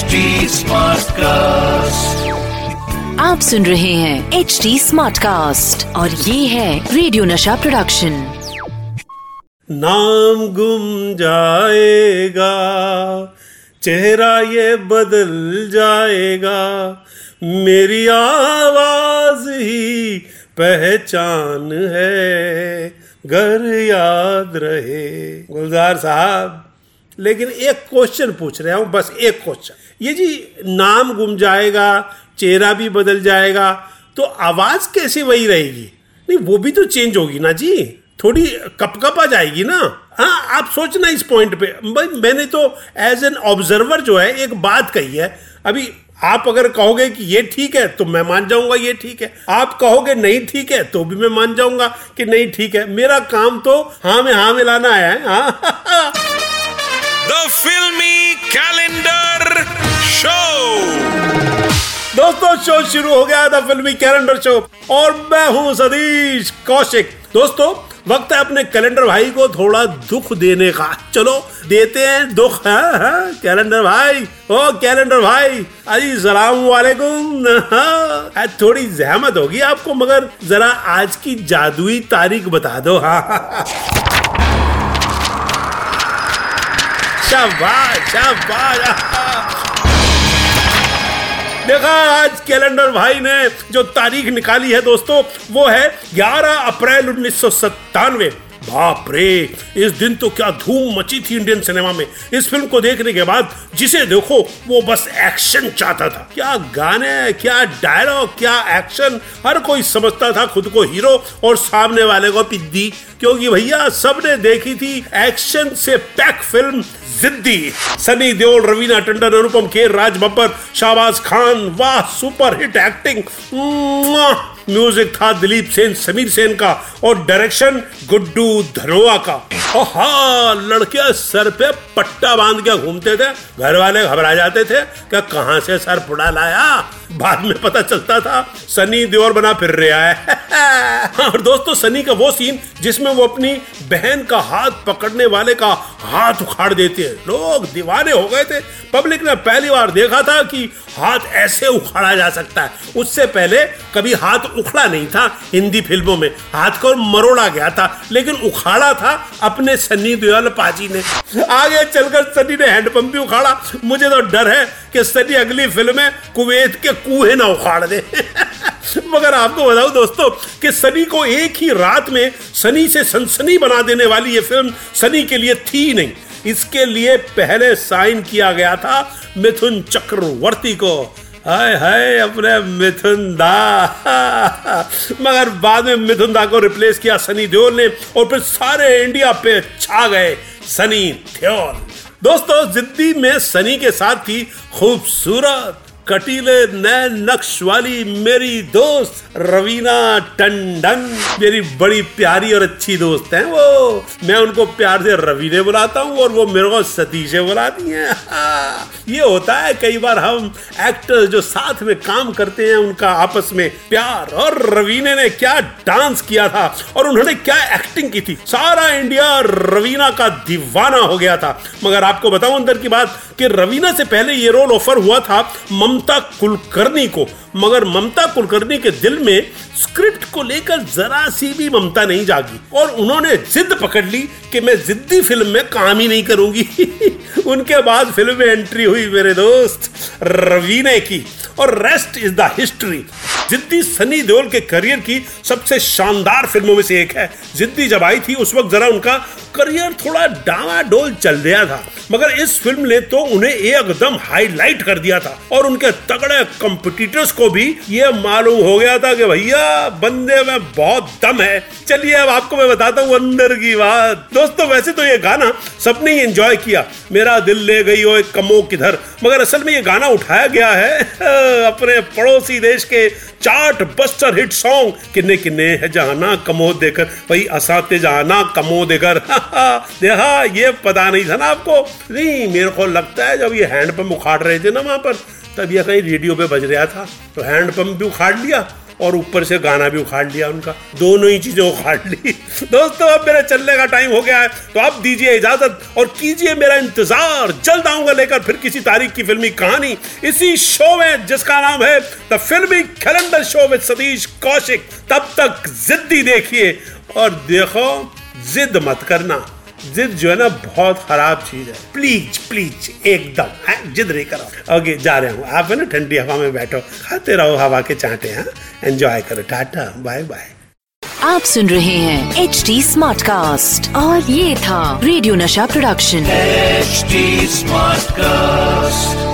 HD Smartcast. आप सुन रहे हैं एच डी स्मार्ट कास्ट और ये है रेडियो नशा प्रोडक्शन नाम गुम जाएगा चेहरा ये बदल जाएगा मेरी आवाज़ ही पहचान है घर याद रहे। गुलजार साहब। लेकिन एक क्वेश्चन पूछ रहा हूँ बस एक क्वेश्चन ये जी, नाम गुम जाएगा, चेहरा भी बदल जाएगा तो आवाज़ कैसे वही रहेगी? नहीं, वो भी तो चेंज होगी ना जी। थोड़ी कपकप जाएगी ना। हाँ आप सोचना इस पॉइंट पे। भाई मैंने तो एज एन ऑब्जर्वर जो है, एक बात कही है। अभी आप अगर कहोगे कि ये ठीक है तो मैं मान जाऊँगा ये ठीक है। आप कहोगे नहीं ठीक है तो भी मैं मान जाऊँगा कि नहीं ठीक है। मेरा काम तो हाँ में हाँ मिलाना है। हाँ। The Filmy Calendar Show. दोस्तों शो शुरू हो गया था फिल्मी कैलेंडर शो और मैं हूँ सतीश कौशिक। दोस्तों वक्त है अपने कैलेंडर भाई को थोड़ा दुख देने का। चलो देते हैं दुख है, है? कैलेंडर भाई। ओ कैलेंडर भाई अजी सलाम वालेकुम। हाँ, थोड़ी जहमत होगी आपको मगर जरा आज की जादुई तारीख बता दो। हाँ। शाबाश शाबाश देखा, आज कैलेंडर भाई ने जो तारीख निकाली है दोस्तों, वो है 11 अप्रैल उन्नीस बाप रे, इस दिन तो क्या धूम मची थी इंडियन सिनेमा में। इस फ़िल्म को देखने के बाद जिसे देखो, वो बस एक्शन चाहता था। क्या गाने, क्या डायलॉग क्या एक्शन हर कोई समझता था खुद को हीरो और सामने वाले को पिद्दी। क्योंकि भैया, सबने देखी थी एक्शन से पैक फ़िल्म जिद्दी सनी देओल, रवीना टंडन, अनुपम खेर, राज बब्बर, शाहबाज खान, वाह सुपर हिट एक्टिंग म्यूज़िक था दिलीप सेन, समीर सेन का, और डायरेक्शन गुड्डू धनोआ का। हाँ लड़के सर पे पट्टा बाँध के घूमते थे घर वाले घबरा जाते थे, क्या कहाँ से सर पुड़ा लाया? बाद में पता चलता था सनी देओल बना फिर रहा है। हाँ, और दोस्तों सनी का वो सीन जिसमें वो अपनी बहन का हाथ पकड़ने वाले का हाथ उखाड़ देते हैं। लोग दीवाने हो गए थे। पब्लिक ने पहली बार देखा था कि हाथ ऐसे उखाड़ा जा सकता है। उससे पहले कभी हाथ उखड़ा नहीं था हिंदी फ़िल्मों में। हाथ को मरोड़ा गया था लेकिन उखाड़ा था अपने सनी देओल पाजी ने। आगे चलकर सनी ने हैंडपंप भी उखाड़ा। मुझे तो डर है कि सनी अगली फ़िल्म में कुवैत के कुएँ ना उखाड़ दे। मगर आपको बताऊँ दोस्तों, कि सनी को एक ही रात में सनी से सनसनी बना देने वाली ये फ़िल्म सनी के लिए थी नहीं। इसके लिए पहले साइन किया गया था मिथुन चक्रवर्ती को। हाय हाय, अपने मिथुन दा। मगर बाद में मिथुन दा को रिप्लेस किया सनी देओल ने और फिर सारे इंडिया पे छा गए सनी देओल। दोस्तों, जिद्दी में सनी के साथ थी खूबसूरत कटीले नए नक्श वाली मेरी दोस्त, रवीना टंडन। मेरी बड़ी प्यारी और अच्छी दोस्त हैं वो। मैं उनको प्यार से रवीने बुलाता हूँ और वो मेरे को सतीशे बुलाती हैं। ये होता है कई बार हम एक्टर्स जो साथ में काम करते हैं, उनका आपस में प्यार और रवीने ने क्या डांस किया था और उन्होंने क्या एक्टिंग की थी। सारा इंडिया रवीना का दीवाना हो गया था। मगर आपको बताऊँ अंदर की बात कि रवीना से पहले ये रोल ऑफ़र हुआ था ममता कुलकर्णी को। मगर ममता कुलकर्णी के दिल में स्क्रिप्ट को लेकर जरा सी भी ममता नहीं जागी। और उन्होंने जिद पकड़ ली कि मैं जिद्दी फ़िल्म में काम ही नहीं करूँगी। उनके बाद फ़िल्म में एंट्री हुई मेरे दोस्त रवीने की। और रेस्ट इज़ द हिस्ट्री जिद्दी सनी देओल के करियर की सबसे शानदार फ़िल्मों में से एक है। जिद्दी जब आई थी, उस वक्त जरा उनका करियर थोड़ा डावाडोल चल रहा था, मगर इस फ़िल्म ने तो उन्हें एकदम हाईलाइट कर दिया था और उनके तगड़े कंपटीटर्स को भी ये मालूम हो गया था कि भैया, बंदे में बहुत दम है। चलिए अब आपको मैं बताता हूँ अंदर की बात। दोस्तों, वैसे तो ये गाना सबने ही एंजॉय किया। मेरा दिल ले गई हो एक कमो किधर, मगर असल में ये गाना उठाया गया है अपने पड़ोसी देश के चार्ट बस्टर हिट सॉन्ग। किन्ने किन्ने है जहाना, कमो देकर। भाई असाते जहाना, कमो देकर। देखा ये पता नहीं था ना आपको। नहीं, मेरे को लगता है जब ये हैंडपम्प उखाड़ रहे थे ना वहाँ पर, तब यह कहीं रेडियो पे बज रहा था। तो हैंडपम्प भी उखाड़ लिया। और ऊपर से गाना भी उखाड़ लिया उनका। दोनों ही चीज़ें उखाड़ ली। दोस्तों, अब मेरे चलने का टाइम हो गया है तो आप दीजिए इजाज़त और कीजिए मेरा इंतज़ार। जल्द आऊँगा लेकर फिर किसी तारीख की फिल्मी कहानी। इसी शो में, जिसका नाम है the filmy calendar show with Satish Kaushik. तब तक जिद्दी देखिए और देखो, जिद मत करना। जिद जो है ना बहुत खराब चीज़ है। प्लीज़ प्लीज़ एकदम जिद नहीं करो। ओके जा रहे हूँ। आप है ना ठंडी हवा में बैठो। खाते रहो हवा के चांटे हैं। एंजॉय करो। टाटा बाय बाय आप सुन रहे हैं एच डी स्मार्ट कास्ट और ये था रेडियो नशा प्रोडक्शन एचडी स्मार्ट Smartcast.